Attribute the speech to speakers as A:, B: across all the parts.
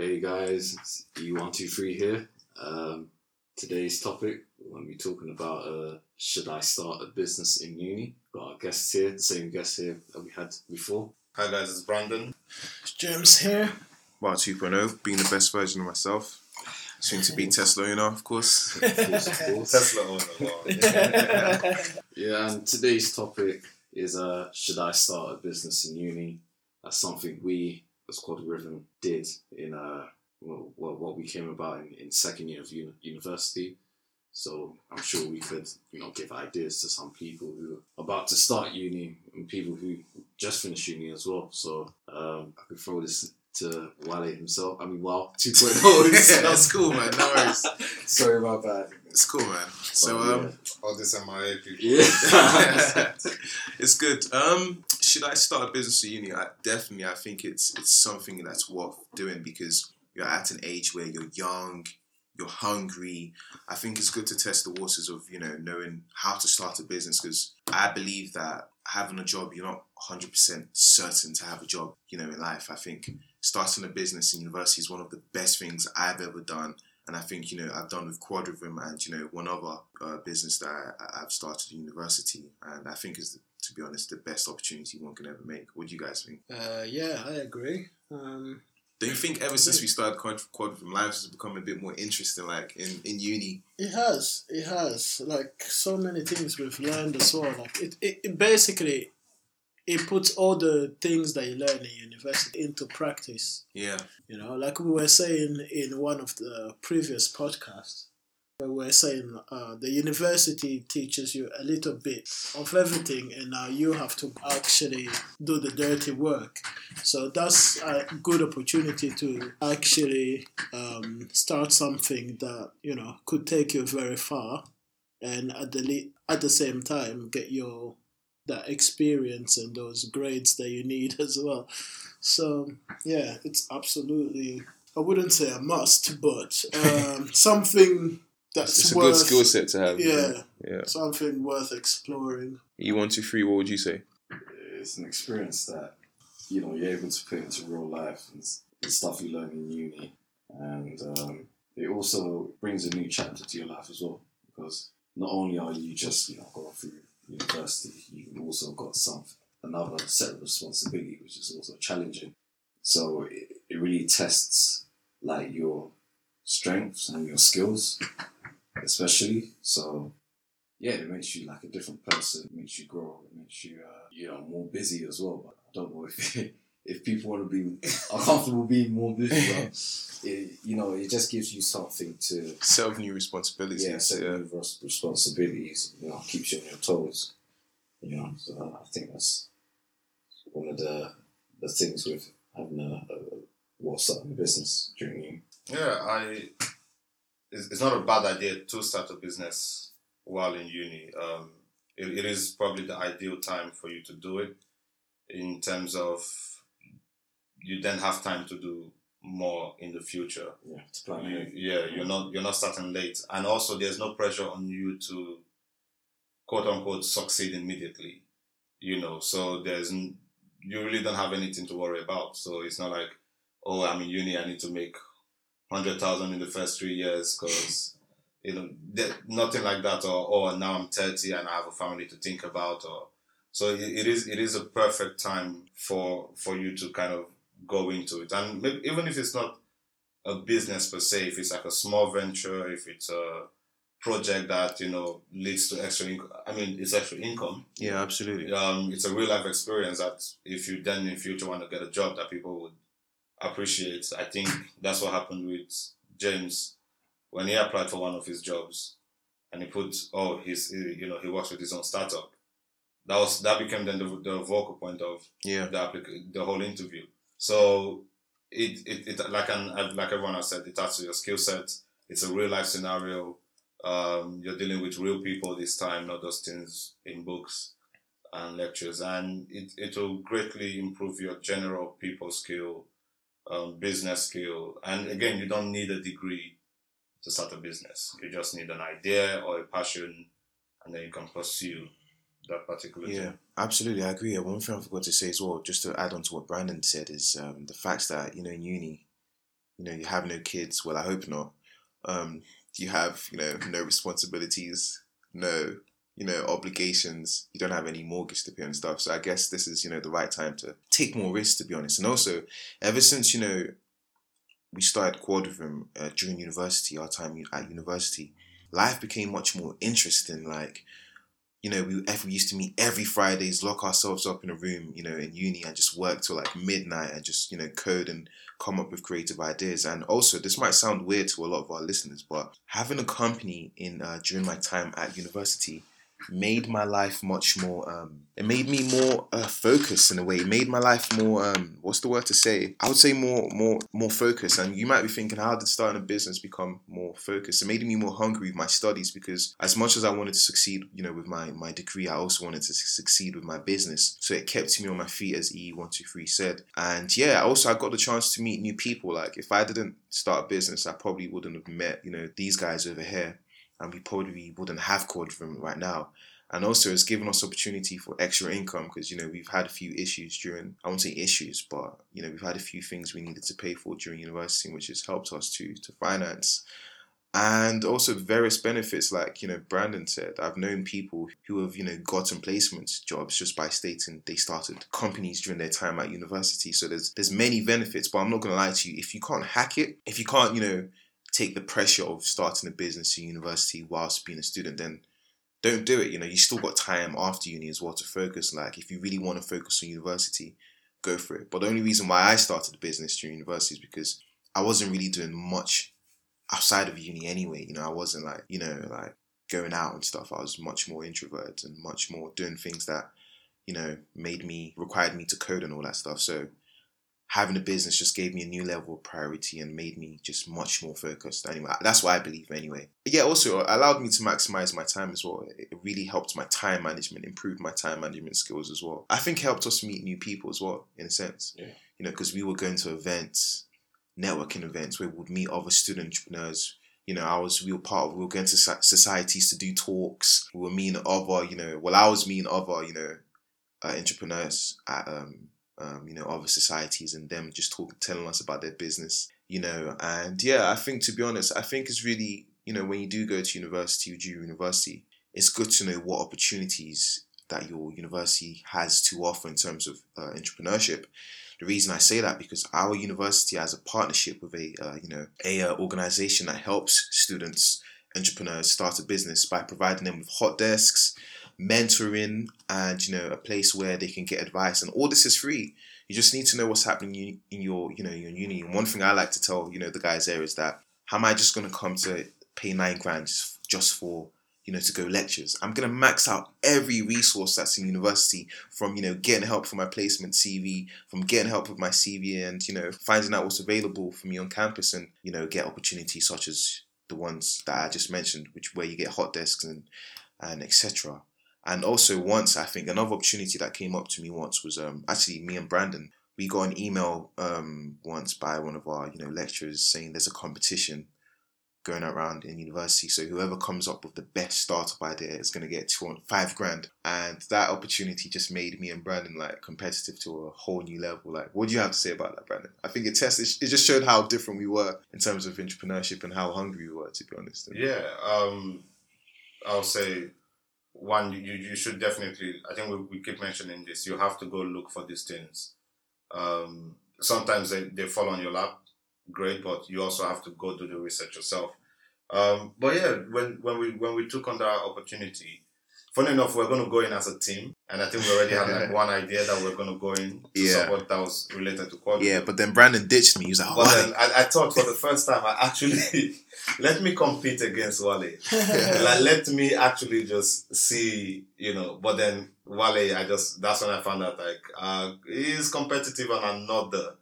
A: Hey guys, it's E123 here. Um, today's topic, we're going to be talking about uh, should I start a business in uni? Got our guests here, the same guests here that we had before.
B: Hi guys, it's Brandon.
C: James here.
D: Bar 2.0, being the best version of myself. Soon to be Tesla owner, of course.
A: Of course, of course.
B: Tesla owner. Wow.
A: Yeah, and today's topic is uh, should I start a business in uni? That's something we as Quadrivium did in uh, well, well, what we came about in, in second year of uni- university. So I'm sure we could, you know, give ideas to some people who are about to start uni and people who just finished uni as well. So um, I could throw this to Wale himself. I mean, Wow 2.0 himself.
D: That's cool, man. No worries.
A: Sorry about that.
D: It's cool, man. So,
A: But,
D: um,
B: All this MIA people.
A: yeah.
D: it's good. Um, should I start a business at uni? I, definitely, I think it's it's something that's worth doing because you're at an age where you're young, you're hungry. I think it's good to test the waters of you know knowing how to start a business because I believe that having a job, you're not 100% certain to have a job. You know, in life, I think starting a business in university is one of the best things I've ever done. And I think, you know, I've done with Quadrivium and, you know, one other uh, business that I, I've started at university. And I think is, to be honest, the best opportunity one can ever make. What do you guys think?
C: Uh, yeah, I agree. Um,
D: Do you think ever since we started Quad, from life has become a bit more interesting, like in, in uni?
C: it has, it has. Like so many things we've learned as well. Like it, it, it basically it puts all the things that you learn in university into practice.
D: Yeah.
C: You know, like we were saying in one of the previous podcasts, where we were saying uh, the university teaches you a little bit of everything, and now you have to actually do the dirty work. So that's a good opportunity to actually um, start something that you know could take you very far, and at the le- at the same time get your that experience and those grades that you need as well. So yeah, it's absolutely. I wouldn't say a must, but um, something that's
D: It's a good skill set to have.
C: Yeah,
D: Yeah.
C: something worth exploring.
D: E one two three. What would you say?
A: it's an experience that you know you're able to put into real life and, s- and stuff you learn in uni, and um, it also brings a new chapter to your life as well because not only are you just you know going through university, you've also got some another set of responsibility which is also challenging. So it, it really tests like your strengths and your skills, especially. So yeah, it makes you like a different person. It makes you grow. It makes you, uh, you know, more busy as well. But I don't know if if people want to be are comfortable being more busy. But it, you know, it just gives you something to
D: Self new responsibilities.
A: yeah, set new res- responsibilities. You know, keeps you on your toes. You know, so I think that's one of the the things with having a, a well starting a business during you.
B: Yeah, I. It's, it's not a bad idea to start a business while in uni. Um, it, it is probably the ideal time for you to do it, in terms of you then have time to do more in the future.
A: Yeah, plan
B: You, yeah, you're not you're not starting late, and also there's no pressure on you to quote unquote succeed immediately. You know, so there's you really don't have anything to worry about. So it's not like, oh, I'm in uni, I need to make hundred thousand in the first three years because you know nothing like that. Or oh, now I'm thirty and I have a family to think about. Or so it, it is it is a perfect time for for you to kind of go into it, and maybe, even if it's not a business per se, if it's like a small venture, if it's a project that you know leads to extra income, I mean, it's extra income.
D: Yeah, absolutely.
B: Um, it's a real life experience that if you then in future want to get a job that people would appreciate. I think that's what happened with James when he applied for one of his jobs, and he put, oh, he's he, you know he works with his own startup. That was that became then the, the vocal point of
D: Yeah.
B: the applic- the whole interview. So it, it, it like an like everyone has said, it adds to your skill set. It's a real life scenario. Um, you're dealing with real people this time, not just things in books and lectures, and it it will greatly improve your general people skill, um, business skill, and again, you don't need a degree to start a business. You just need an idea or a passion, and then you can pursue that particular
D: Yeah,
B: thing.
D: absolutely. I agree. One thing I forgot to say as well, just to add on to what Brandon said, is um, the fact that you know in uni, you know, you have no kids. Well, I hope not. Um, you have, you know, no responsibilities, no, you know, obligations. You don't have any mortgage to pay and stuff. So I guess this is, you know, the right time to take more risks, to be honest. And also, ever since, you know, we started Quad uh, during university, our time at university, life became much more interesting. Like, you know, we, we used to meet every Fridays, lock ourselves up in a room, you know, in uni and just work till like midnight and just, you know, code and come up with creative ideas. And also, this might sound weird to a lot of our listeners, but having a company in uh, during my time at university made my life much more um, it made me more uh, focused in a way. It made my life more um, what's the word to say? I would say more more more focused. And you might be thinking how did starting a business become more focused? It made me more hungry with my studies because as much as i wanted to succeed you know with my my degree i also wanted to succeed with my business. So it kept me on my feet as e123 said. And yeah also i got the chance to meet new people. Like if i didn't start a business i probably wouldn't have met you know these guys over here and we probably wouldn't have Quadrivium right now. And also, it's given us opportunity for extra income because you know we've had a few issues during I won't say issues, but you know we've had a few things we needed to pay for during university, which has helped us to to finance. And also various benefits, like you know Brandon said, I've known people who have you know gotten placements jobs just by stating they started companies during their time at university. So there's there's many benefits, but I'm not gonna lie to you. If you can't hack it, if you can't you know take the pressure of starting a business in university whilst being a student, then don't do it. You know, you still got time after uni as well to focus. Like, if you really want to focus on university, go for it. But the only reason why I started the business during university is because I wasn't really doing much outside of uni anyway. You know, I wasn't like, you know, like going out and stuff. I was much more introverted and much more doing things that, you know, made me, required me to code and all that stuff. So having a business just gave me a new level of priority and made me just much more focused. Anyway, that's what I believe anyway. Yeah, also allowed me to maximize my time as well. It really helped my time management, improved my time management skills as well. I think helped us meet new people as well, in a sense.
A: Yeah.
D: You know, because we were going to events, networking events where we'd meet other student entrepreneurs. You know, I was we were part of we were going to societies to do talks. We were meeting other, you know, well I was meeting other, you know, uh, entrepreneurs at um, um, you know, other societies and them just talking, telling us about their business, you know. And yeah, I think to be honest, I think it's really, you know, when you do go to university or do university, it's good to know what opportunities that your university has to offer in terms of uh, entrepreneurship. The reason I say that because our university has a partnership with a, uh, you know, a uh, organization that helps students, entrepreneurs start a business by providing them with hot desks, mentoring and you know a place where they can get advice. And all this is free. You just need to know what's happening in your you know your uni. And one thing i like to tell you know the guys there is that how am i just going to come to pay nine grand just for you know to go lectures? I'm going to max out every resource that's in university from you know getting help for my placement cv from getting help with my cv and you know finding out what's available for me on campus and you know get opportunities such as the ones that i just mentioned which where you get hot desks and and etc and also once I think another opportunity that came up to me once was um, actually me and Brandon. We got an email um, once by one of our you know lecturers saying there's a competition going around in university. So whoever comes up with the best startup idea is going to get two five grand. And that opportunity just made me and Brandon like competitive to a whole new level. Like, what do you have to say about that, Brandon? I think it tested. It just showed how different we were in terms of entrepreneurship and how hungry we were, to be honest.
B: Yeah, um, I'll say one you, you should definitely i think we, we keep mentioning this you have to go look for these things. Um, sometimes they, they fall on your lap great but you also have to go do the research yourself. Um, but yeah when, when we when we took on that opportunity funny enough we're going to go in as a team and I think we already had like one idea that we're going to go in to
D: Yeah.
B: support that was related to quad.
D: Yeah, but then Brandon ditched me. He was like,
B: But then I, I thought for the first time, I actually let me compete against Wale. like, let me actually just see, you know. But then Wale, I just that's when I found out like uh, he's competitive on another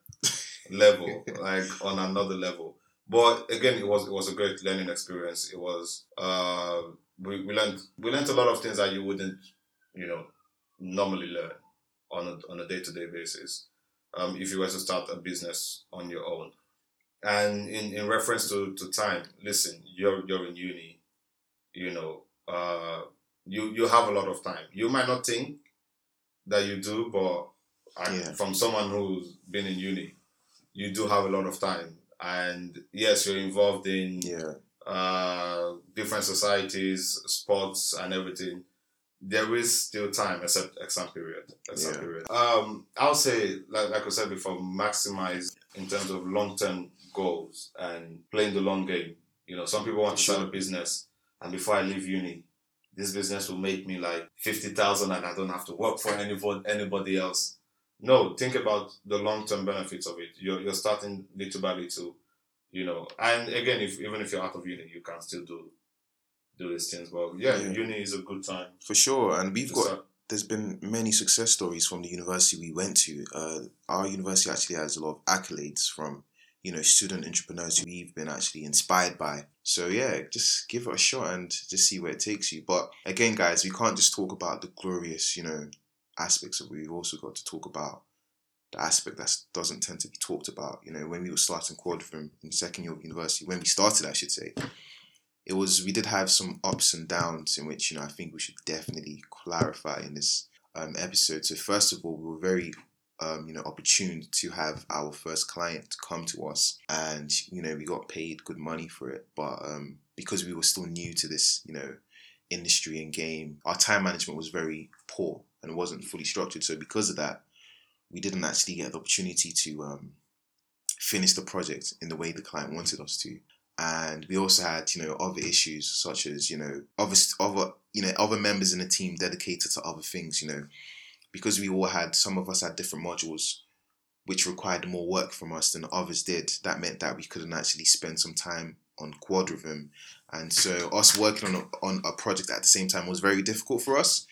B: level, like on another level. But again, it was it was a great learning experience. It was uh, we we learned we learned a lot of things that you wouldn't, you know, normally learn on a on a day to day basis. Um, if you were to start a business on your own. And in, in reference to, to time, listen, you're you're in uni, you know, uh, you you have a lot of time. You might not think that you do, but I,
D: Yeah.
B: from someone who's been in uni, you do have a lot of time. and yes, you're involved in
D: Yeah.
B: Uh, different societies, sports, and everything, there is still time, except exam period. Exam
D: Yeah.
B: period. Um, I'll say, like, like I said before, maximize in terms of long term goals and playing the long game. You know, some people want to start a business, and before I leave uni, this business will make me like fifty thousand, and I don't have to work for anybody anybody else. No, think about the long term benefits of it. You're you're starting little by little you know and again if even if you're out of uni you can still do do these things but yeah,
D: Yeah.
B: uni is a good time
D: For sure. And we've got
B: start.
D: there's been many success stories from the university we went to. Uh, our university actually has a lot of accolades from you know student entrepreneurs who we've been actually inspired by. So yeah, just give it a shot and just see where it takes you. But again, guys, we can't just talk about the glorious you know aspects of it. We've also got to talk about the aspect that doesn't tend to be talked about. You know, when we were starting Quadrivium in second year of university, when we started, I should say, it was we did have some ups and downs in which you know I think we should definitely clarify in this um, episode. So first of all, we were very um, you know opportune to have our first client come to us, and you know we got paid good money for it, but um, because we were still new to this you know industry and game, our time management was very poor and wasn't fully structured. So because of that, we didn't actually get the opportunity to um, finish the project in the way the client wanted us to. And we also had you know other issues such as you know other other you know other members in the team dedicated to other things you know. Because we all had some of us had different modules which required more work from us than others did that meant that we couldn't actually spend some time on quadrivium and so us working on a, on a project at the same time was very difficult for us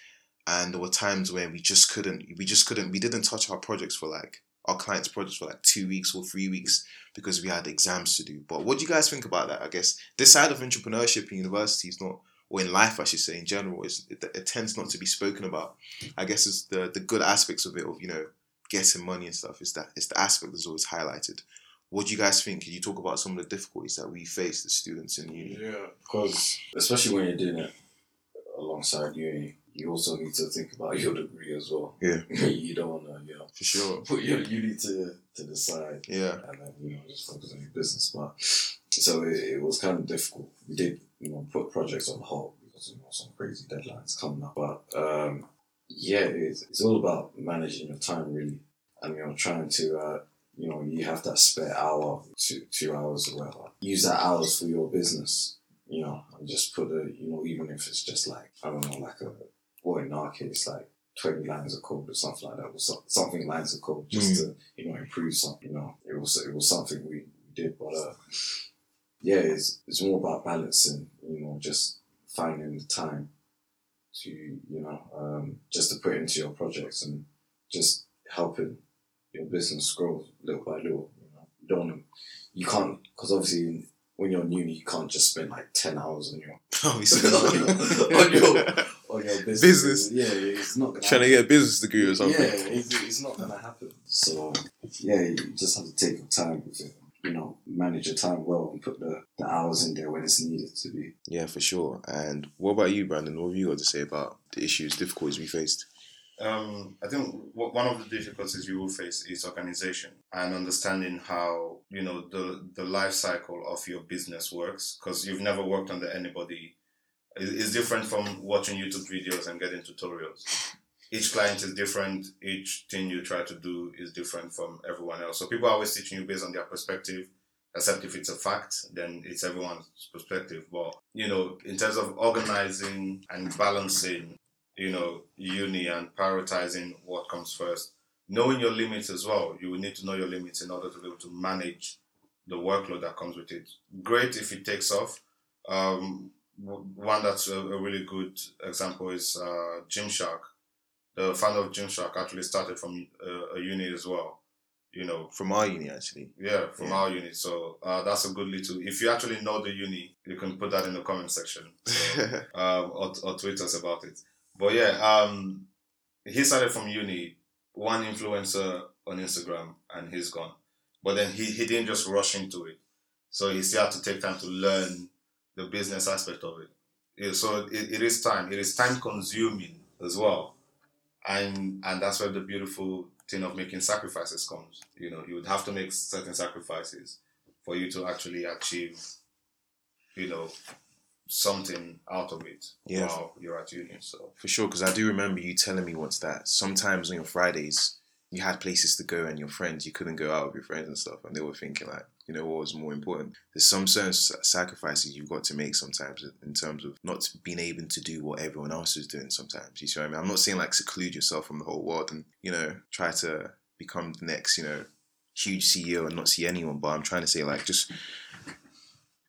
D: and there were times where we just couldn't we just couldn't we didn't touch our projects for like our clients projects for like two weeks or three weeks because we had exams to do. But what do you guys think about that? I guess this side of entrepreneurship in university is not, or in life, I should say, in general, is it, it tends not to be spoken about. I guess it's the the good aspects of it, of you know, getting money and stuff. Is that it's the aspect that's always highlighted. What do you guys think? Can you talk about some of the difficulties that we face as students in uni?
A: Yeah, because especially when you're doing it alongside uni, you also need to think about your degree as well.
D: Yeah.
A: you don't want to, you know,
D: For sure.
A: put your uni to to the side
D: Yeah.
A: and then you know just focus on your business. But so it, it was kind of difficult. We did you know put projects on hold because you know some crazy deadlines coming up. But um, yeah, it's, it's all about managing your time really, and you know trying to. Uh, you know, you have that spare hour, two, two hours or whatever. Use that hours for your business, you know, and just put a, you know, even if it's just like, I don't know, like a, or in our case, like 20 lines of code or something like that, or so, something lines of code just to, you know, improve something, you know. It was, it was something we, did, but, uh, yeah, it's, it's more about balancing, you know, just finding the time to, you know, um, just to put into your projects and just helping your business grow little by little. You know, you don't, you can't, because obviously when you're new, you can't just spend like 10 hours on your, on your, on your, on your business.
D: Business.
A: Yeah, it's not gonna
D: Trying to get a business degree or something.
A: yeah, it's, it's not gonna happen. So yeah, you just have to take your time with it. You know, manage your time well and put the, the hours in there when it's needed to be.
D: Yeah, for sure. And what about you, Brandon? What have you got to say about the issues, difficulties we faced?
B: Um, I think w- one of the difficulties you will face is organization and understanding how you know the the life cycle of your business works because you've never worked under anybody. It- It's different from watching YouTube videos and getting tutorials. Each client is different. Each thing you try to do is different from everyone else. So people are always teaching you based on their perspective. Except if it's a fact, then it's everyone's perspective. But you know, in terms of organizing and balancing you know, uni and prioritizing what comes first. Knowing your limits as well. You will need to know your limits in order to be able to manage the workload that comes with it. Great if it takes off. Um, one that's a, a really good example is uh, Gymshark. The founder of Gymshark actually started from uh, a uni as well. You know,
D: From our uni, actually.
B: yeah, from
D: Yeah.
B: our uni. So uh, that's a good little. If you actually know the uni, you can put that in the comment section. So, um, or, or tweet us about it. But yeah, um, he started from uni, one influencer on Instagram, and he's gone. But then he, he didn't just rush into it. So he still had to take time to learn the business aspect of it. Yeah, so it, it is time. It is time consuming as well. And and that's where the beautiful thing of making sacrifices comes. You know, you would have to make certain sacrifices for you to actually achieve, you know, something out of it
D: Yeah.
B: while you're at uni. So
D: For sure, because I do remember you telling me once that sometimes on your Fridays you had places to go and your friends you couldn't go out with your friends and stuff, and they were thinking like, you know, what was more important. There's some certain sacrifices you've got to make sometimes in terms of not being able to do what everyone else is doing. Sometimes you see what I mean. I'm not saying like seclude yourself from the whole world and you know try to become the next you know huge CEO and not see anyone, but I'm trying to say like just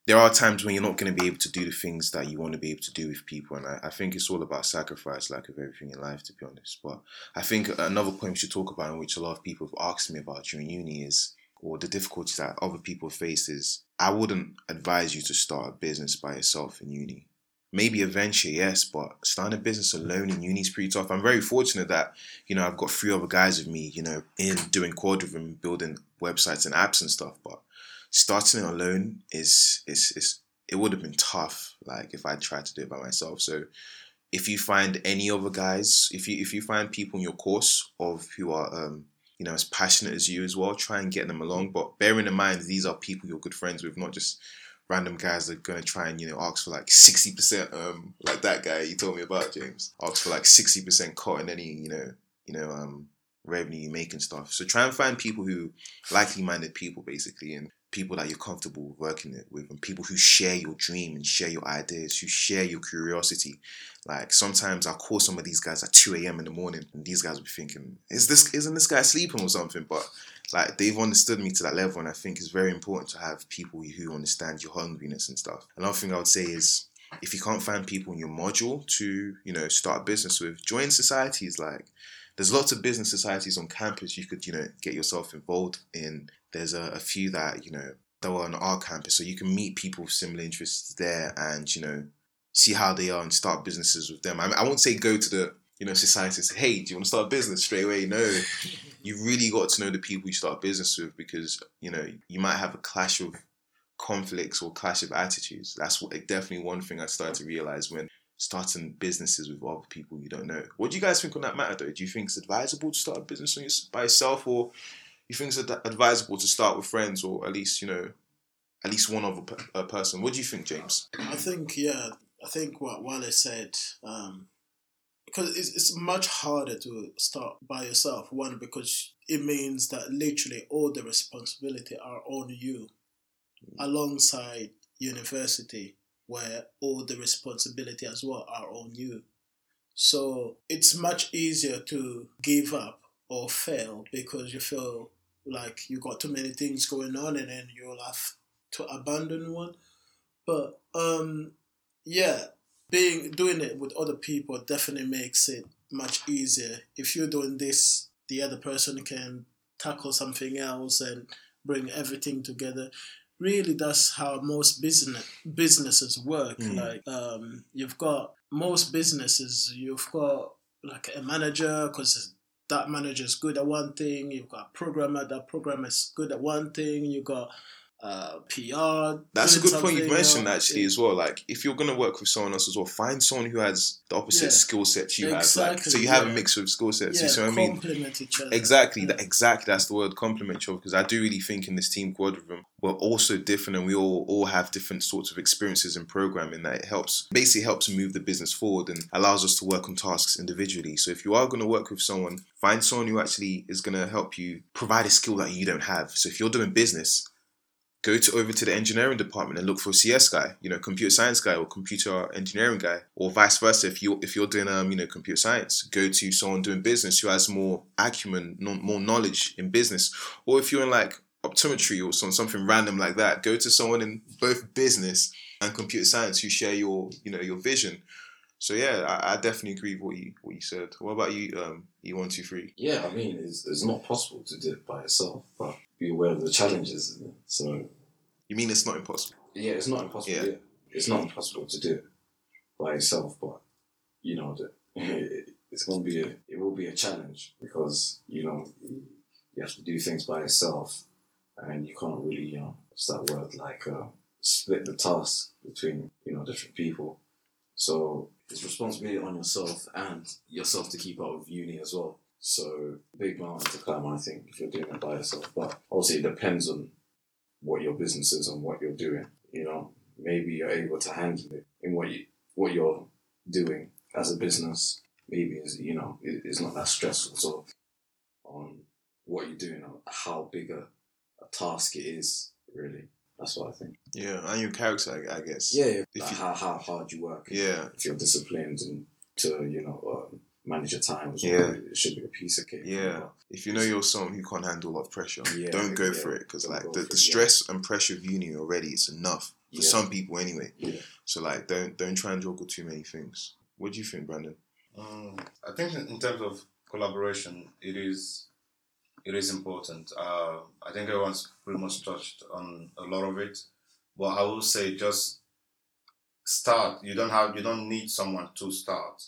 D: there are times when you're not going to be able to do the things that you want to be able to do with people, and I, I think it's all about sacrifice, like of everything in life, to be honest. But I think another point we should talk about, and which a lot of people have asked me about during uni, is or the difficulties that other people face is I wouldn't advise you to start a business by yourself in uni. Maybe eventually, yes, but starting a business alone in uni is pretty tough. I'm very fortunate that, you know, I've got three other guys with me, you know, in doing Quadrivium, building websites and apps and stuff. But starting it alone is is is it would have been tough like if I tried to do it by myself. So if you find any other guys, if you if you find people in your course of who are um you know as passionate as you as well, try and get them along. But bearing in mind these are people you're good friends with, not just random guys that are gonna try and you know ask for like sixty percent um like that guy you told me about James ask for like sixty percent cut in any you know you know um revenue you make and stuff. So try and find people who likely minded people basically and people that you're comfortable working it with and people who share your dream and share your ideas, who share your curiosity. Like sometimes I'll call some of these guys at 2 a.m. in the morning and these guys will be thinking, is this isn't this guy sleeping or something? But like they've understood me to that level and I think it's very important to have people who understand your hungriness and stuff. Another thing I would say is if you can't find people in your module to, you know, start a business with, join societies like there's lots of business societies on campus you could, you know, get yourself involved in. There's a, a few that, you know, that are on our campus. So you can meet people with similar interests there and, you know, see how they are and start businesses with them. I, I won't say go to the, you know, society and say, hey, do you want to start a business straight away? No. you really got to know the people you start a business with because, you know, you might have a clash of conflicts or clash of attitudes. That's what definitely one thing I started to realize when starting businesses with other people you don't know. What do you guys think on that matter though? Do you think it's advisable to start a business on your, by yourself or you think it's ad- advisable to start with friends or at least, you know, at least one other per- uh, person? What do you think, James?
C: I think yeah, I think what Wale said, um, because it's, it's much harder to start by yourself. One because it means that literally all the responsibility are on you, alongside university, where all the responsibility as well are on you. So it's much easier to give up or fail because you feel like you got too many things going on and then you'll have to abandon one. But um, yeah, being doing it with other people definitely makes it much easier. If you're doing this, the other person can tackle something else and bring everything together. Really, that's how most business businesses work.
D: Mm.
C: Like, um, you've got most businesses, you've got like a manager because that manager is good at one thing. You've got a programmer, that programmer is good at one thing. You've got uh, PR.
D: That's a good point you've mentioned actually as well. Like if you're gonna work with someone else as well, find someone who has the opposite
C: Yeah.
D: skill set you have. Like so
C: Exactly,
D: you have a mix of skill sets.
C: Yeah,
D: you see what I mean?
C: complement each other.
D: Exactly,
C: Yeah.
D: that exactly that's the word compliment Joe, because I do really think in this team quadrivium we're all so different and we all all have different sorts of experiences in programming that it helps basically helps move the business forward and allows us to work on tasks individually. So if you are gonna work with someone, find someone who actually is gonna help you provide a skill that you don't have. So if you're doing business, go to over to the engineering department and look for a CS guy, you know, computer science guy or computer engineering guy, or vice versa. If you if you're doing um you know computer science, go to someone doing business who has more acumen, more knowledge in business, or if you're in like optometry or some, something random like that, go to someone in both business and computer science who share your you know your vision. So yeah, I, I definitely agree with what you what you said. What about you, um, E one two three?
A: Yeah, I mean, it's, it's not possible to do it by yourself, but be aware of the challenges. So,
D: You mean it's not impossible?
A: yeah, it's not impossible.
D: Yeah.
A: Yeah. It's not impossible to do it by yourself, but you know, it, it's going to be a, it will be a challenge because you know you have to do things by yourself, and you can't really, you know, what's that word like uh, split the task between you know different people. So it's responsibility on yourself and yourself to keep up with uni as well. So big mountain to climb, I think, if you're doing it by yourself. But obviously, it depends on what your business is and what you're doing. You know, maybe you're able to handle it in what you what you're doing as a business. Maybe is you know it, it's not that stressful. So on what you're doing, how big a task it is, really. That's what I think.
D: Yeah, and your character, I, I guess.
A: Yeah,
D: If
A: like
D: you-
A: how, how hard you work.
D: Yeah,
A: If you're disciplined and to you know um, manage your time, as well,
D: Yeah.
A: it should be a piece of cake.
D: yeah. If you know you're someone who can't handle a lot of pressure,
A: Yeah,
D: don't go
A: yeah.
D: for it because like the, the
A: it, yeah.
D: stress and pressure of uni already is enough for
A: Yeah.
D: some people anyway.
A: Yeah.
D: So like, don't don't try and juggle too many things. What do you think, Brandon?
B: Um, I think in, in terms of collaboration, it is it is important. Uh, I think everyone's pretty much touched on a lot of it, but I will say just start. You don't have you don't need someone to start,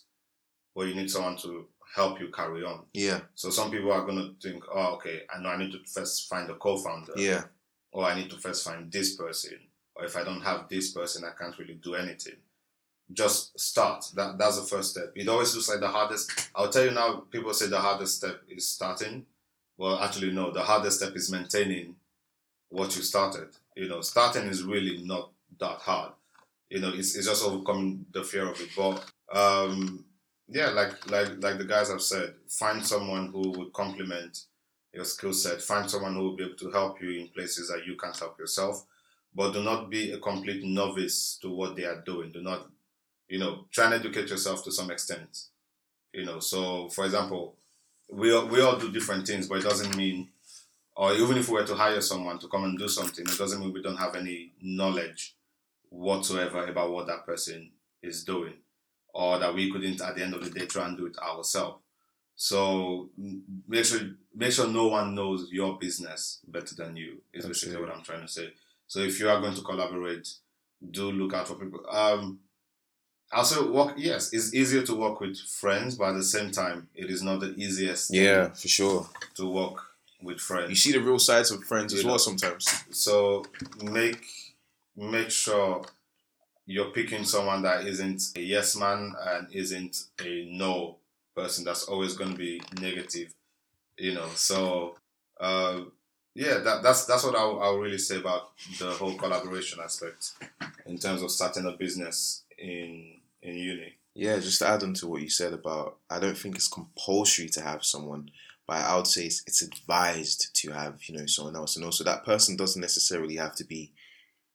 B: but you need someone to help you carry on.
D: Yeah,
B: So some people are gonna think, oh, okay, I know I need to first find a co-founder,
D: yeah,
B: or I need to first find this person, or if I don't have this person, I can't really do anything. Just start. That that's the first step. It always looks like the hardest. I'll tell you now. People say the hardest step is starting. Well, actually, no. The hardest step is maintaining what you started. You know, starting is really not that hard. You know, it's, it's just overcoming the fear of it. But um, yeah, like like like the guys have said, find someone who would complement your skill set. Find someone who will be able to help you in places that you can't help yourself. But do not be a complete novice to what they are doing. Do not, you know, try and educate yourself to some extent. You know, so for example, we all, we all do different things, but it doesn't mean, or even if we were to hire someone to come and do something, it doesn't mean we don't have any knowledge whatsoever about what that person is doing, or that we couldn't at the end of the day try and do it ourselves. So make sure make sure no one knows your business better than you. Is basically what I'm trying to say. So if you are going to collaborate, do look out for people. Um, also work. Yes, it's easier to work with friends, but at the same time, it is not the easiest. thing
D: yeah, for sure.
B: to work with friends.
D: You see the real sides of friends as
B: You
D: well sometimes.
B: So make make sure you're picking someone that isn't a yes man and isn't a no person that's always going to be negative. You know, so uh, yeah, that, that's that's what I'll, I'll really say about the whole collaboration aspect in terms of starting a business in in uni.
D: Yeah, just to add on to what you said about, I don't think it's compulsory to have someone, but I would say it's, it's advised to have, you know, someone else. And also that person doesn't necessarily have to be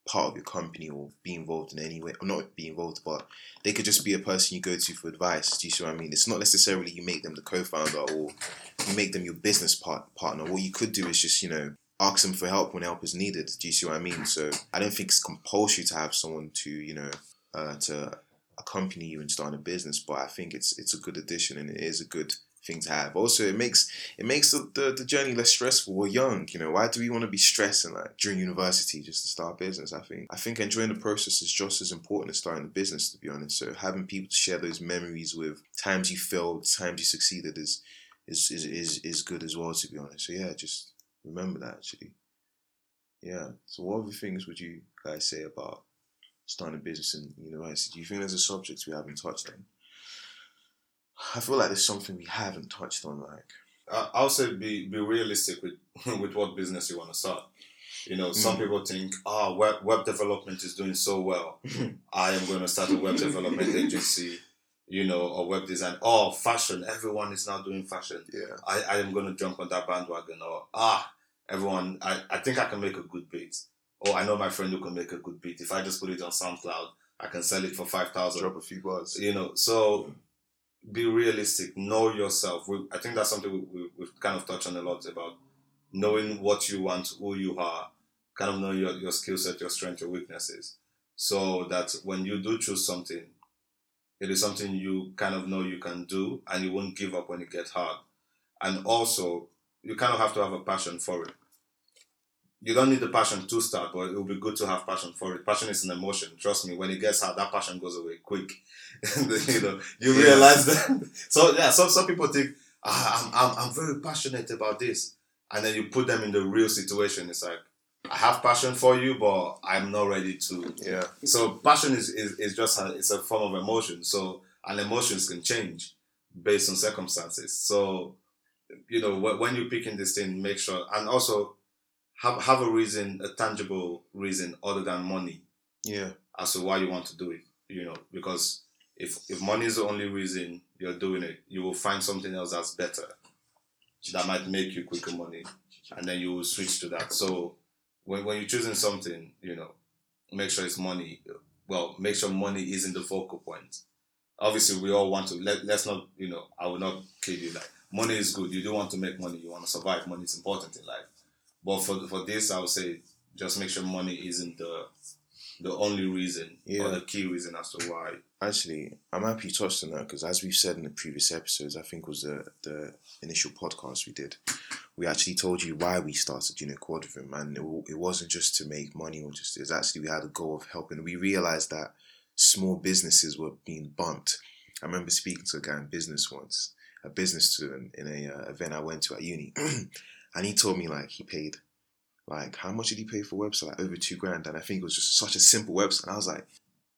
D: part of your company or be involved in any way. Or not be involved, but they could just be a person you go to for advice. Do you see what I mean? It's not necessarily you make them the co-founder or you make them your business part, partner. What you could do is just, you know, ask them for help when help is needed. Do you see what I mean? So I don't think it's compulsory to have someone to, you know, uh, to accompany you in starting a business, but I think it's it's a good addition and it is a good thing to have. Also, it makes it makes the, the, the journey less stressful. We're young, you know. Why do we want to be stressing like during university just to start a business? I think I think enjoying the process is just as important as starting a business. To be honest, so having people to share those memories with, times you failed, times you succeeded, is is is is, is good as well. To be honest, so yeah, just remember that actually. Yeah. So, what other things would you guys say about starting a business in university? Do you think there's a subject we haven't touched on? I feel like there's something we haven't touched on, like
B: I- I'll say be be realistic with with what business you want to start. You know, some
D: Mm.
B: people think, ah, web web development is doing so well. I am going to start a web development agency. You know, or web design. Oh, fashion. Everyone is now doing fashion.
D: yeah,
B: I, I am going to jump on that bandwagon. Or ah, everyone. I, I think I can make a good beat. Or I know my friend who can make a good beat. If I just put it on SoundCloud, I can sell it for five thousand.
D: Drop a few bars.
B: you know so be realistic. Know yourself. We, i think that's something we, we, we've kind of touched on a lot about. Knowing what you want who you are kind of knowing your, your skill set your strengths your weaknesses. So that when you do choose something it is something you kind of know you can do and you won't give up when it gets hard. And also you kind of have to have a passion for it you don't need the passion to start, but it will be good to have passion for it. Passion is an emotion. Trust me, when it gets hard, that passion goes away quick. you know, you
D: Yeah.
B: realize that. So yeah, some some people think, ah, I'm, I'm I'm very passionate about this, and then you put them in the real situation. It's like, I have passion for you, but I'm not ready to.
D: Yeah,
B: So passion is is, is just a, it's a form of emotion. So and emotions can change based on circumstances. So you know when you're picking this thing, make sure and also have have a reason, a tangible reason other than money
D: Yeah.
B: as to why you want to do it. You know, because if if money is the only reason you're doing it, you will find something else that's better that might make you quicker money, and then you will switch to that. So when when you're choosing something, you know, make sure it's money. Well, make sure money isn't the focal point. Obviously, we all want to. Let, let's not, you know, I will not kid you. Like money is good. You do want to make money. You want to survive. Money is important in life. But for for this, I would say just make sure money isn't the the only reason
D: Yeah.
B: or the key reason as to why.
D: Actually, I'm happy you touched on that because, as we've said in the previous episodes, I think was the the initial podcast we did. We actually told you why we started, you know, Quadrivium, and it, it wasn't just to make money or just. It was actually we had a goal of helping. We realized that small businesses were being bumped. I remember speaking to a guy in business once, a business student in a uh, event I went to at uni, and he told me like he paid, like how much did he pay for website? Like, over two grand, and I think it was just such a simple website. And I was like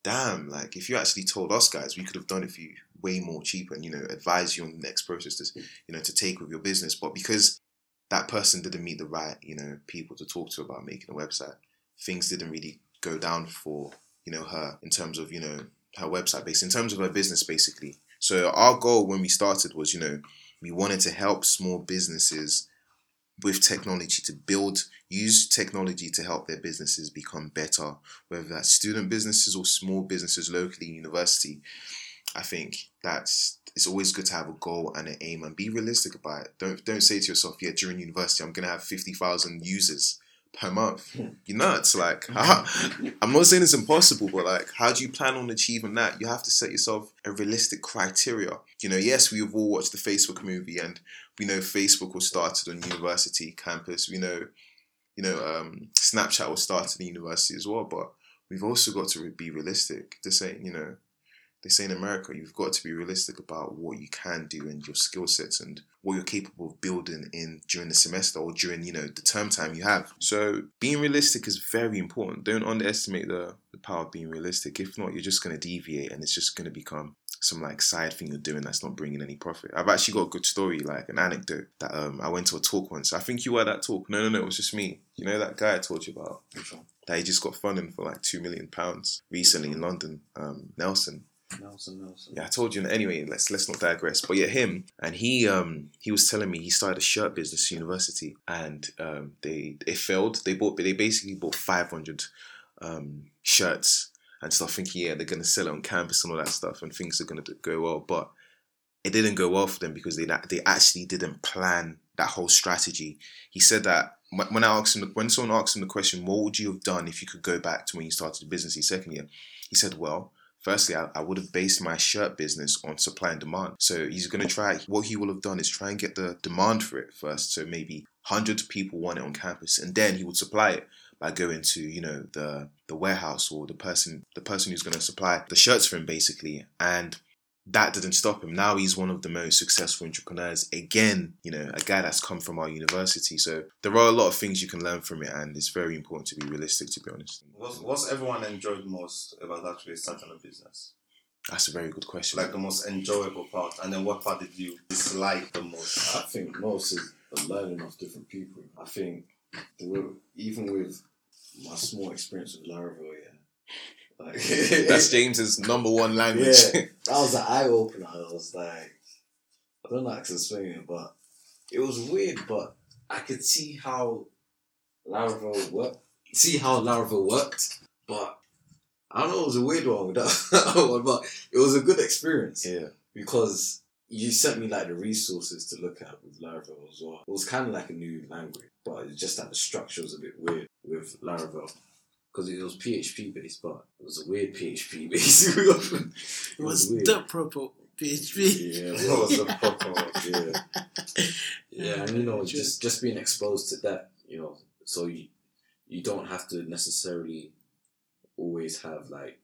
D: damn, like if you actually told us guys, we could have done it for you way more cheaper and you know advise you on the next process to you know to take with your business. But because that person didn't meet the right you know people to talk to about making a website, things didn't really go down for you know her in terms of you know her website base in terms of her business basically. So our goal when we started was you know we wanted to help small businesses with technology to build use technology to help their businesses become better whether that's student businesses or small businesses locally, university, I think that's it's always good to have a goal and an aim and be realistic about it. Don't don't say to yourself, yeah, during university I'm gonna have fifty thousand users per month. You're nuts. Like I'm not saying it's impossible, but like how do you plan on achieving that? You have to set yourself a realistic criteria. You know, yes, we've all watched the Facebook movie and we know Facebook was started on university campus. We know you know, um, Snapchat was started in university as well, but we've also got to be realistic. They say, you know, they say in America, you've got to be realistic about what you can do and your skill sets and what you're capable of building in during the semester or during, you know, the term time you have. So being realistic is very important. Don't underestimate the, the power of being realistic. If not, you're just going to deviate and it's just going to become some like side thing you're doing that's not bringing any profit. I've actually got a good story, like an anecdote that um I went to a talk once. I think you were at that talk. No, no, no, it was just me. You know that guy I told you about that he just got funding for like two million pounds recently in London. Um, Nelson.
A: Nelson Nelson.
D: Yeah, I told you. Anyway, let's let's not digress. But yeah, him and he um he was telling me he started a shirt business university and um they it failed. They bought they basically bought five hundred um shirts and stuff, thinking yeah they're gonna sell it on campus and all that stuff and things are gonna go well, but it didn't go well for them because they they actually didn't plan that whole strategy. He said that when when I asked him when someone asked him the question, what would you have done if you could go back to when you started the business in second year? He said, well. Firstly, I, I would have based my shirt business on supply and demand. So he's going to try, what he will have done is try and get the demand for it first. So maybe hundreds of people want it on campus, and then he would supply it by going to you know the the warehouse or the person the person who's going to supply the shirts for him basically and that didn't stop him now he's one of the most successful entrepreneurs again you know a guy that's come from our university so there are a lot of things you can learn from it and it's very important to be realistic to be honest
B: What's, what's everyone enjoyed most about actually starting a business?
D: that's a very good question
B: Like the most enjoyable part, and then what part did you dislike the most?
A: I think most is the learning of different people. I think the even with my small experience with Laravel, yeah, like
D: that's james's number one language
A: Yeah, that was an eye opener. I was like, I don't know how to explain it, but it was weird. But I could see how Laravel worked. See how Laravel worked, but I don't know. It was a weird one with that one, but it was a good experience
D: yeah
A: because you sent me like the resources to look at with Laravel as well. It was kind of like a new language, but it's just that the structure was a bit weird with Laravel. Because it was PHP based, but it was a weird PHP based. it
C: It was
A: weird.
C: the proper PHP.
A: Yeah, it was a proper one, yeah. Yeah, and you know, just just being exposed to that, you know, so you you don't have to necessarily always have like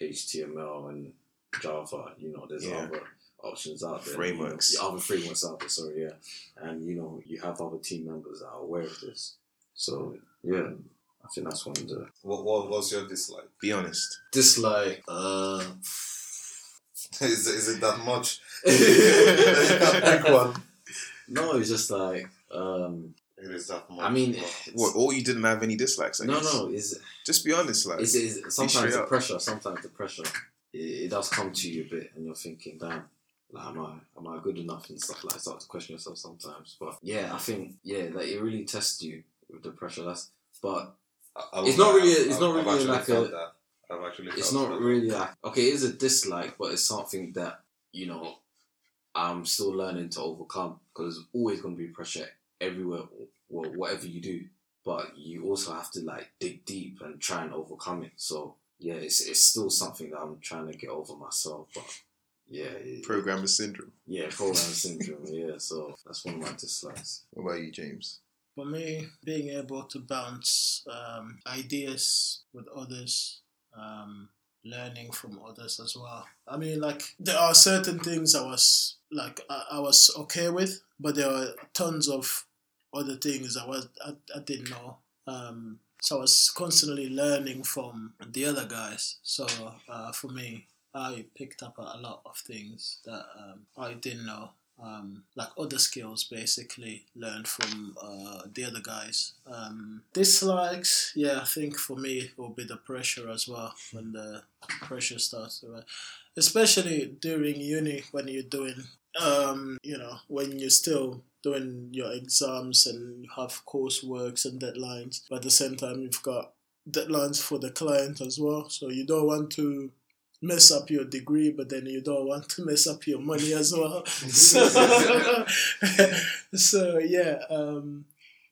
A: HTML and Java. You know, there's
D: Yeah.
A: other options out there.
D: Frameworks.
A: You know, other frameworks out there. Sorry, yeah, and you know, you have other team members that are aware of this. So yeah, I think that's one of the
B: What, what was your dislike?
D: be honest
A: dislike. Uh,
B: is, is it that much?
A: no,
B: Pick one.
A: No, it's just like um,
B: It is that much.
E: I mean,
B: but-
D: What? Or you didn't have any dislikes? I
E: no,
D: guess?
E: no, it's,
D: Just be honest, like.
E: it's, it's sometimes
D: straight
E: the
D: up.
E: pressure. Sometimes the pressure. It, it does come to you a bit, and you're thinking, "Damn, like, am I am I good enough?" and stuff like. that. Start to question yourself sometimes. But yeah, I think yeah, like it really tests you with the pressure. That's but
B: I- I
E: It's
B: won't
E: not
B: lie,
E: really-
B: I've-
E: it's not
B: I've
E: really
B: actually
E: like
B: felt
E: a-
B: that. I've actually.
E: it's
B: felt
E: not
B: that.
E: really like okay, it is a dislike, but it's something that you know I'm still learning to overcome because there's always going to be pressure everywhere, well, whatever you do. But you also have to like dig deep and try and overcome it. So yeah, it's it's still something that I'm trying to get over myself. But yeah, it-
D: Programmer syndrome.
E: yeah, program syndrome. Yeah, so that's one of my dislikes.
D: What about you, James?
C: For me, being able to bounce um, ideas with others, um, learning from others as well. I mean, like there are certain things I was like I, I was okay with, but there are tons of other things I was I, I didn't know. Um, so I was constantly learning from the other guys. So uh, for me, I picked up a, a lot of things that um, I didn't know um, like other skills basically learned from uh, the other guys. Um, dislikes, yeah, I think for me will be the pressure as well when the pressure starts rise. Especially during uni when you're doing, um, you know, when you're still doing your exams and you have courseworks and deadlines, but at the same time you've got deadlines for the client as well. So you don't want to mess up your degree, but then you don't want to mess up your money as well. so, so yeah, um,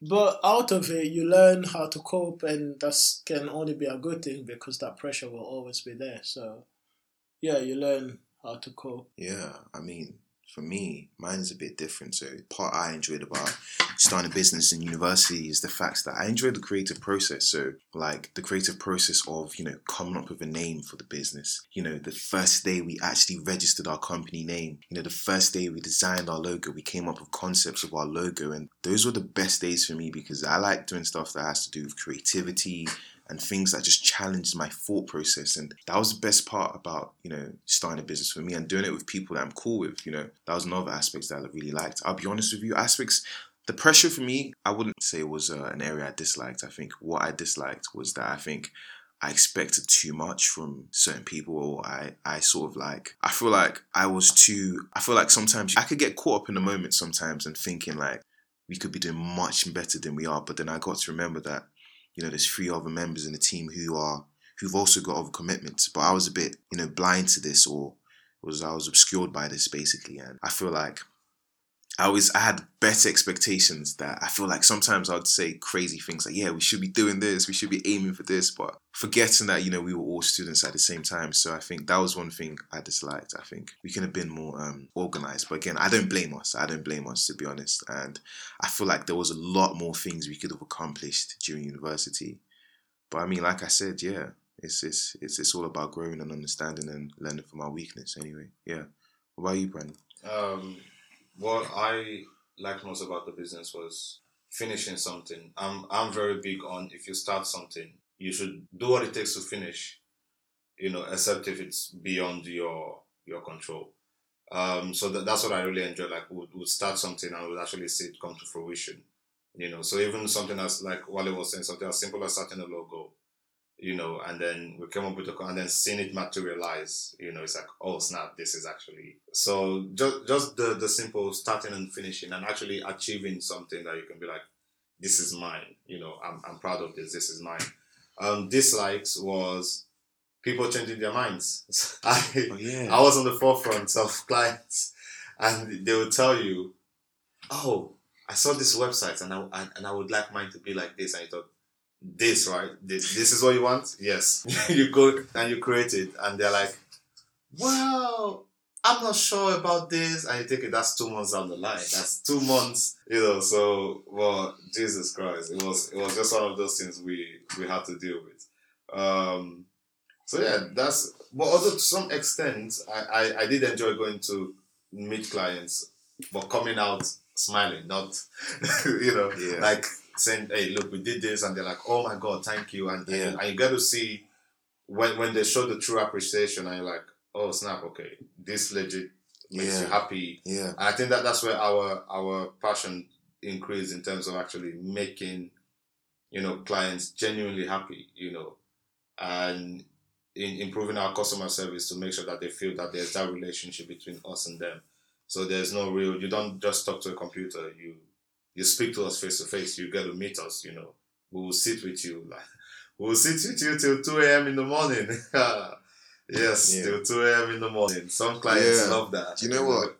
C: but out of it, you learn how to cope, and that can only be a good thing because that pressure will always be there. So, yeah, you learn how to cope.
D: Yeah, I mean, for me, mine's a bit different. So, part I enjoyed about starting a business in university is the fact that I enjoy the creative process. So, like the creative process of, you know, coming up with a name for the business. You know, the first day we actually registered our company name. You know, the first day we designed our logo, we came up with concepts of our logo. And those were the best days for me because I like doing stuff that has to do with creativity and things that just challenged my thought process. And that was the best part about, you know, starting a business for me and doing it with people that I'm cool with. You know, that was another aspect that I really liked. I'll be honest with you, aspects, the pressure for me, I wouldn't say was uh, an area I disliked. I think what I disliked was that I think I expected too much from certain people, or I, I sort of like, I feel like I was too, I feel like sometimes I could get caught up in the moment sometimes and thinking like, we could be doing much better than we are. But then I got to remember that you know, there's three other members in the team who are who've also got other commitments. But I was a bit, you know, blind to this or was I was obscured by this basically. And I feel like I was I had better expectations that I feel like sometimes I'd say crazy things like, yeah, we should be doing this, we should be aiming for this, but forgetting that, you know, we were all students at the same time. So I think that was one thing I disliked. I think we could have been more um, organized. But again, I don't blame us. I don't blame us to be honest. And I feel like there was a lot more things we could have accomplished during university. But I mean, like I said, yeah, it's it's it's, it's all about growing and understanding and learning from our weakness. Anyway, yeah. What about you, Brandon?
B: Um, what I liked most about the business was finishing something. I'm I'm very big on if you start something, you should do what it takes to finish. You know, except if it's beyond your your control. Um, so that, that's what I really enjoy. Like, we'll, we'll start something and we'll actually see it come to fruition. You know, so even something as like Wale was saying, something as simple as starting a logo, you know, and then we came up with a and then seeing it materialize, you know, it's like, oh snap, this is actually so just just the the simple starting and finishing and actually achieving something that you can be like, this is mine, you know, I'm I'm proud of this, this is mine. Um, dislikes was people changing their minds. I
D: Oh yeah.
B: I was on the forefront of clients, and they would tell you, "Oh, I saw this website, and I and, and I would like mine to be like this." And you thought, "This, right? This, this is what you want? Yes." you go and you create it, and they're like, "Well, I'm not sure about this," and you take it. That's two months down the line. That's two months, you know. So, well, Jesus Christ, it was it was just one of those things we we had to deal with. Um, so yeah, that's but although to some extent, I, I, I did enjoy going to meet clients, but coming out smiling, not you know,
D: Yeah.
B: like saying, "Hey, look, we did this," and they're like, "Oh my god, thank you," and
D: Yeah.
B: and, and you get to see when when they show the true appreciation, and you're like, "Oh snap, okay, this legit makes you happy."
D: yeah.
B: And I think that that's where our our passion increase in terms of actually making, you know, clients genuinely happy, you know, and in improving our customer service to make sure that they feel that there's that relationship between us and them. So there's no real. You don't just talk to a computer. You you speak to us face to face. You get to meet us. You know, we will sit with you. Like we will sit with you till two a.m. in the morning. yes,
D: Yeah.
B: till two a.m. in the morning. Some clients
D: Yeah.
B: love that.
D: Do you know what?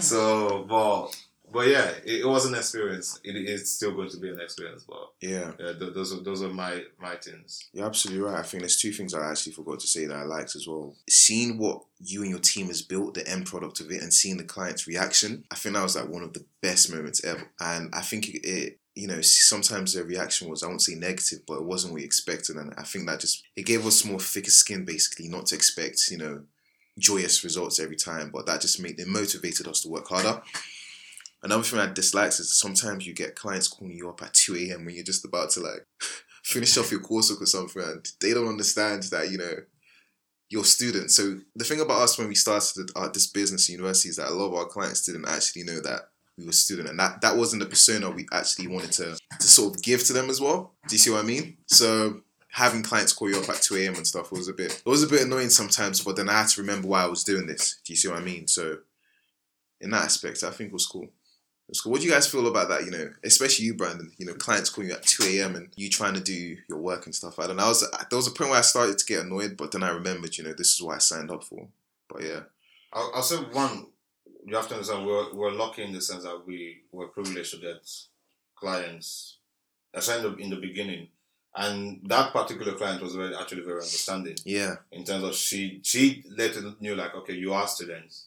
B: so, but but yeah, it, it was an experience. It is still going to be an experience. But
D: Yeah,
B: yeah, th- those are those are my my things.
D: you're absolutely right. I think there's two things I actually forgot to say that I liked as well. Seeing what you and your team has built, the end product of it, and seeing the client's reaction, I think that was like one of the best moments ever. And I think it, it you know, sometimes the reaction was I won't say negative, but it wasn't what we expected, and I think that just it gave us more thicker skin, basically, not to expect you know joyous results every time, but that just made it motivated us to work harder. Another thing I dislike is sometimes you get clients calling you up at 2 a.m. when you're just about to like finish off your coursework or something and they don't understand that, you know, you're students. So the thing about us when we started uh, this business university is that a lot of our clients didn't actually know that we were student and that, that wasn't the persona we actually wanted to, to sort of give to them as well. Do you see what I mean? So having clients call you up at 2 a.m. and stuff was a bit it was a bit annoying sometimes, but then I had to remember why I was doing this. Do you see what I mean? So in that aspect, I think it was cool. What do you guys feel about that? You know, especially you, Brandon. You know, clients calling you at two a.m. and you trying to do your work and stuff. I don't know. I was there was a point where I started to get annoyed, but then I remembered, you know, this is what I signed up for. But yeah,
B: I'll, I'll say one. You have to understand we're we're lucky in the sense that we were privileged to get clients, especially in the beginning, and that particular client was very actually very understanding
D: yeah,
B: in terms of she she later knew like okay you are students,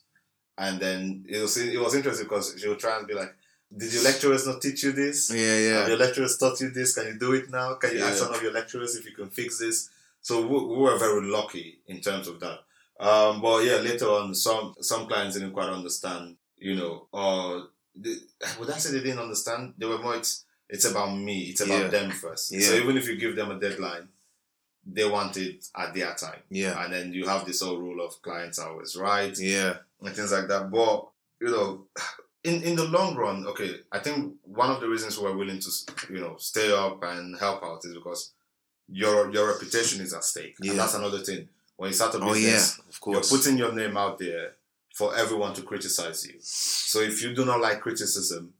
B: and then it was it was interesting because she would try and be like, did your lecturers not teach you this?
D: yeah,
B: Have
D: yeah,
B: your lecturers taught you this? Can you do it now? Can you ask
D: Yeah.
B: one of your lecturers if you can fix this? So we, we were very lucky in terms of that. Um, but yeah, later on, some some clients didn't quite understand, you know, or the, would I say they didn't understand? They were more, it's, it's about me, it's about
D: Yeah.
B: them first.
D: Yeah.
B: So even if you give them a deadline, they want it at their time.
D: yeah,
B: And then you have this whole rule of clients are always right
D: yeah,
B: and things like that. But you know, in in the long run, okay, I think one of the reasons we're willing to you know stay up and help out is because your your reputation is at stake,
D: Yeah.
B: and that's another thing. When you start a
D: oh yeah,
B: business,
D: of
B: you're putting your name out there for everyone to criticize you. So if you do not like criticism,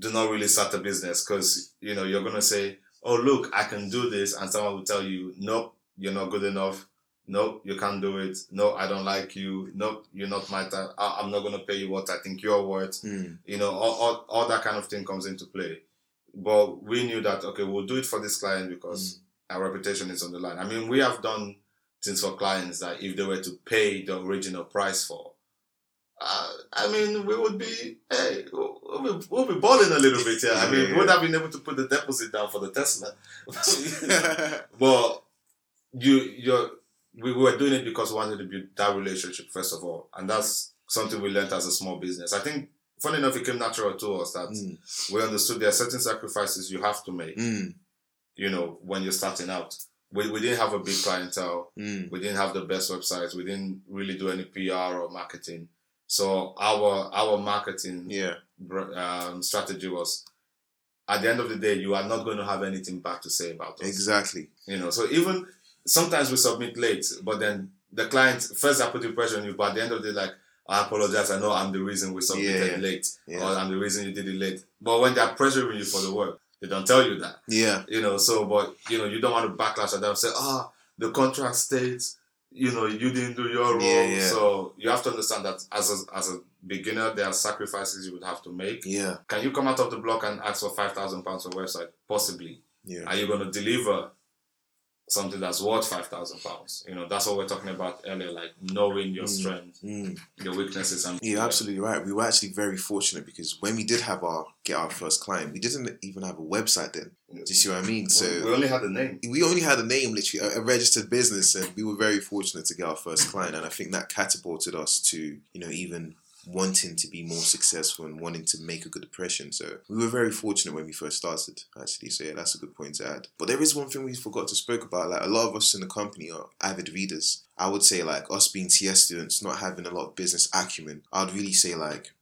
B: do not really start a business because you know you're gonna say, "Oh look, I can do this," and someone will tell you, "Nope, you're not good enough." No, you can't do it. No, I don't like you. No, you're not my type. I- I'm not gonna pay you what I think you're worth.
D: Mm,
B: You know, all, all, all that kind of thing comes into play. But we knew that okay, we'll do it for this client because our reputation is on the line. I mean, we have done things for clients that if they were to pay the original price for, uh, I mean, we would be, hey, we'll, be, we'll be balling a little bit. Yeah, I mean, we would have been able to put the deposit down for the Tesla. but you, you're, we were doing it because we wanted to build that relationship first of all, and that's something we learned as a small business. I think, funny enough, it came natural to us that
D: mm,
B: we understood there are certain sacrifices you have to make
D: mm,
B: you know, when you're starting out. We, we didn't have a big clientele.
D: mm,
B: We didn't have the best websites. We didn't really do any PR or marketing. So our our marketing
D: yeah,
B: um, strategy was, at the end of the day, you are not going to have anything bad to say about us.
D: exactly,
B: You know, so even sometimes we submit late, but then the client first I put the pressure on you, but at the end of the day, like I apologize. I know I'm the reason we submitted
D: Yeah.
B: late,
D: Yeah.
B: or I'm the reason you did it late. But when they're pressuring you for the work, they don't tell you that
D: yeah,
B: you know so but you know you don't want to backlash at them say ah the contract states you know you didn't do your role
D: Yeah, yeah.
B: so you have to understand that as a, as a beginner there are sacrifices you would have to make
D: yeah,
B: can you come out of the block and ask for 5000 pounds for website possibly
D: yeah,
B: are you going to deliver something that's worth 5000 pounds you know that's what we're talking about earlier like knowing your
D: Mm.
B: strengths
D: mm.
B: your weaknesses and
D: Yeah, absolutely right. We were actually very fortunate because when we did have our get our first client, we didn't even have a website then. Do you see what I mean? So
B: we only had the name
D: we only had a name, literally a, a registered business, and we were very fortunate to get our first client. And I think that catapulted us to, you know, even wanting to be more successful and wanting to make a good impression. So we were very fortunate when we first started, actually. So yeah, that's a good point to add. But there is one thing we forgot to spoke about. Like a lot of us in the company are avid readers. I would say like us being CS students, not having a lot of business acumen. I'd really say like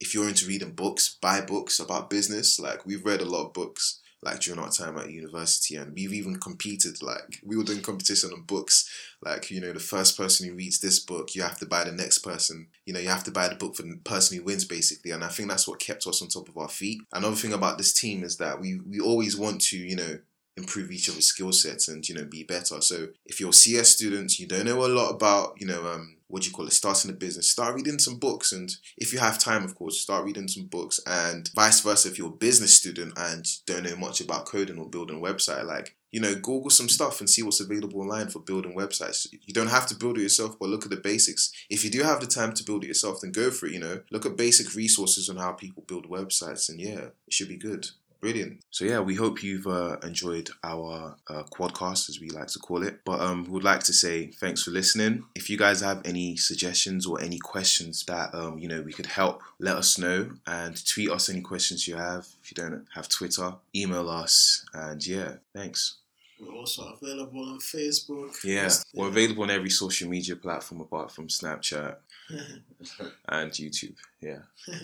D: if you're into reading books, buy books about business. Like we've read a lot of books like during our time at university and we've even competed like we were doing competition on books. Like you know the first person who reads this book you have to buy the next person. You know you have to buy the book for the person who wins basically. And i think that's what kept us on top of our feet. Another thing about this team is that we we always want to you know improve each other's skill sets and you know be better. So if you're cs students you don't know a lot about you know um what do you call it, starting a business, start reading some books. And if you have time, of course, start reading some books. And vice versa, if you're a business student and don't know much about coding or building a website, like, you know, Google some stuff and see what's available online for building websites. You don't have to build it yourself, but look at the basics. If you do have the time to build it yourself, then go for it, you know. Look at basic resources on how people build websites, and yeah, it should be good. Brilliant. So yeah, we hope you've uh, enjoyed our uh, quadcast, as we like to call it. But um, we would like to say thanks for listening. If you guys have any suggestions or any questions that um, you know we could help, let us know and tweet us any questions you have. If you don't have Twitter, email us. And yeah, thanks.
C: We're also available on Facebook.
D: Yeah, we're available on every social media platform apart from Snapchat and YouTube. Yeah.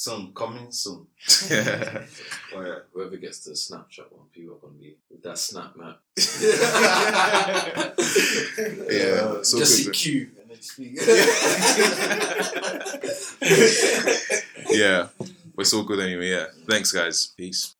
B: Soon, coming soon.
E: Oh yeah, whoever gets the Snapchat one, people are gonna be with that snap map.
D: Yeah, so
E: just
D: good.
E: see Q and then speak.
D: yeah, but it's all good anyway. Yeah, thanks guys. Peace.